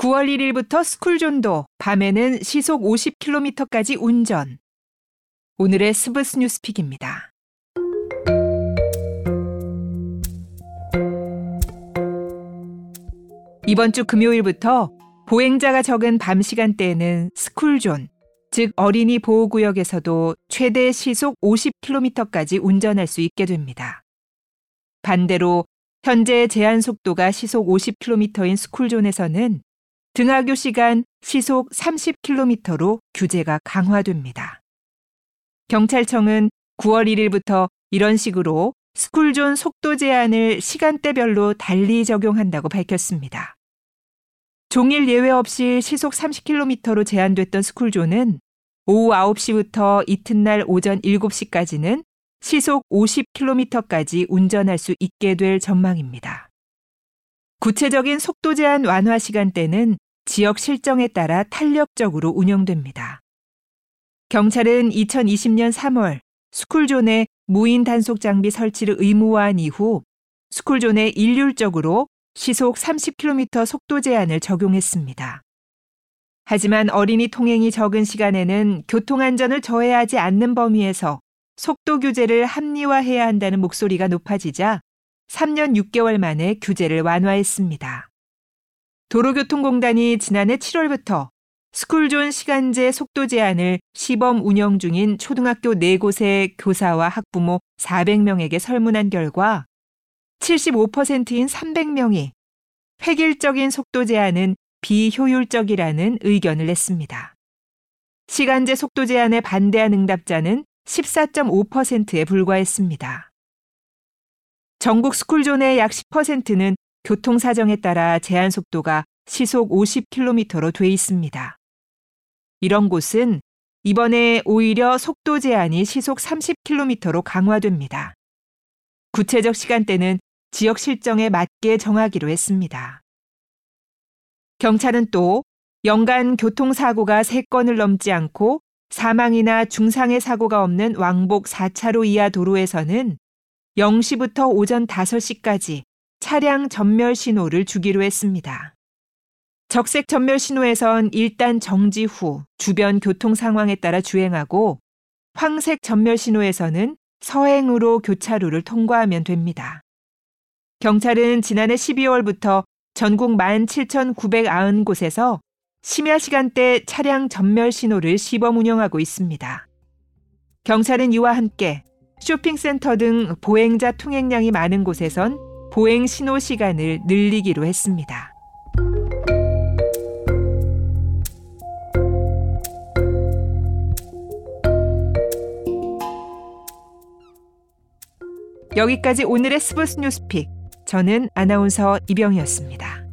9월 1일부터 스쿨존도 밤에는 시속 50km까지 운전. 오늘의 스브스 뉴스픽입니다. 이번 주 금요일부터 보행자가 적은 밤 시간대에는 스쿨존, 즉 어린이 보호구역에서도 최대 시속 50km까지 운전할 수 있게 됩니다. 반대로 현재 제한 속도가 시속 50km인 스쿨존에서는 등하교 시간 시속 30km로 규제가 강화됩니다. 경찰청은 9월 1일부터 이런 식으로 스쿨존 속도 제한을 시간대별로 달리 적용한다고 밝혔습니다. 종일 예외 없이 시속 30km로 제한됐던 스쿨존은 오후 9시부터 이튿날 오전 7시까지는 시속 50km까지 운전할 수 있게 될 전망입니다. 구체적인 속도 제한 완화 시간대는 지역 실정에 따라 탄력적으로 운영됩니다. 경찰은 2020년 3월 스쿨존에 무인 단속 장비 설치를 의무화한 이후 스쿨존에 일률적으로 시속 30km 속도 제한을 적용했습니다. 하지만 어린이 통행이 적은 시간에는 교통안전을 저해하지 않는 범위에서 속도 규제를 합리화해야 한다는 목소리가 높아지자 3년 6개월 만에 규제를 완화했습니다. 도로교통공단이 지난해 7월부터 스쿨존 시간제 속도 제한을 시범 운영 중인 초등학교 4곳의 교사와 학부모 400명에게 설문한 결과 75%인 300명이 획일적인 속도 제한은 비효율적이라는 의견을 냈습니다. 시간제 속도 제한에 반대한 응답자는 14.5%에 불과했습니다. 전국 스쿨존의 약 10%는 교통 사정에 따라 제한 속도가 시속 50km로 돼 있습니다. 이런 곳은 이번에 오히려 속도 제한이 시속 30km로 강화됩니다. 구체적 시간대는 지역 실정에 맞게 정하기로 했습니다. 경찰은 또 연간 교통사고가 3건을 넘지 않고 사망이나 중상의 사고가 없는 왕복 4차로 이하 도로에서는 0시부터 오전 5시까지 차량 전멸 신호를 주기로 했습니다. 적색 전멸 신호에선 일단 정지 후 주변 교통 상황에 따라 주행하고 황색 전멸 신호에서는 서행으로 교차로를 통과하면 됩니다. 경찰은 지난해 12월부터 전국 17,990곳에서 심야 시간대 차량 전멸 신호를 시범 운영하고 있습니다. 경찰은 이와 함께 쇼핑센터 등 보행자 통행량이 많은 곳에선 보행 신호 시간을 늘리기로 했습니다. 여기까지 오늘의 스포츠 뉴스픽. 저는 아나운서 이병이었습니다.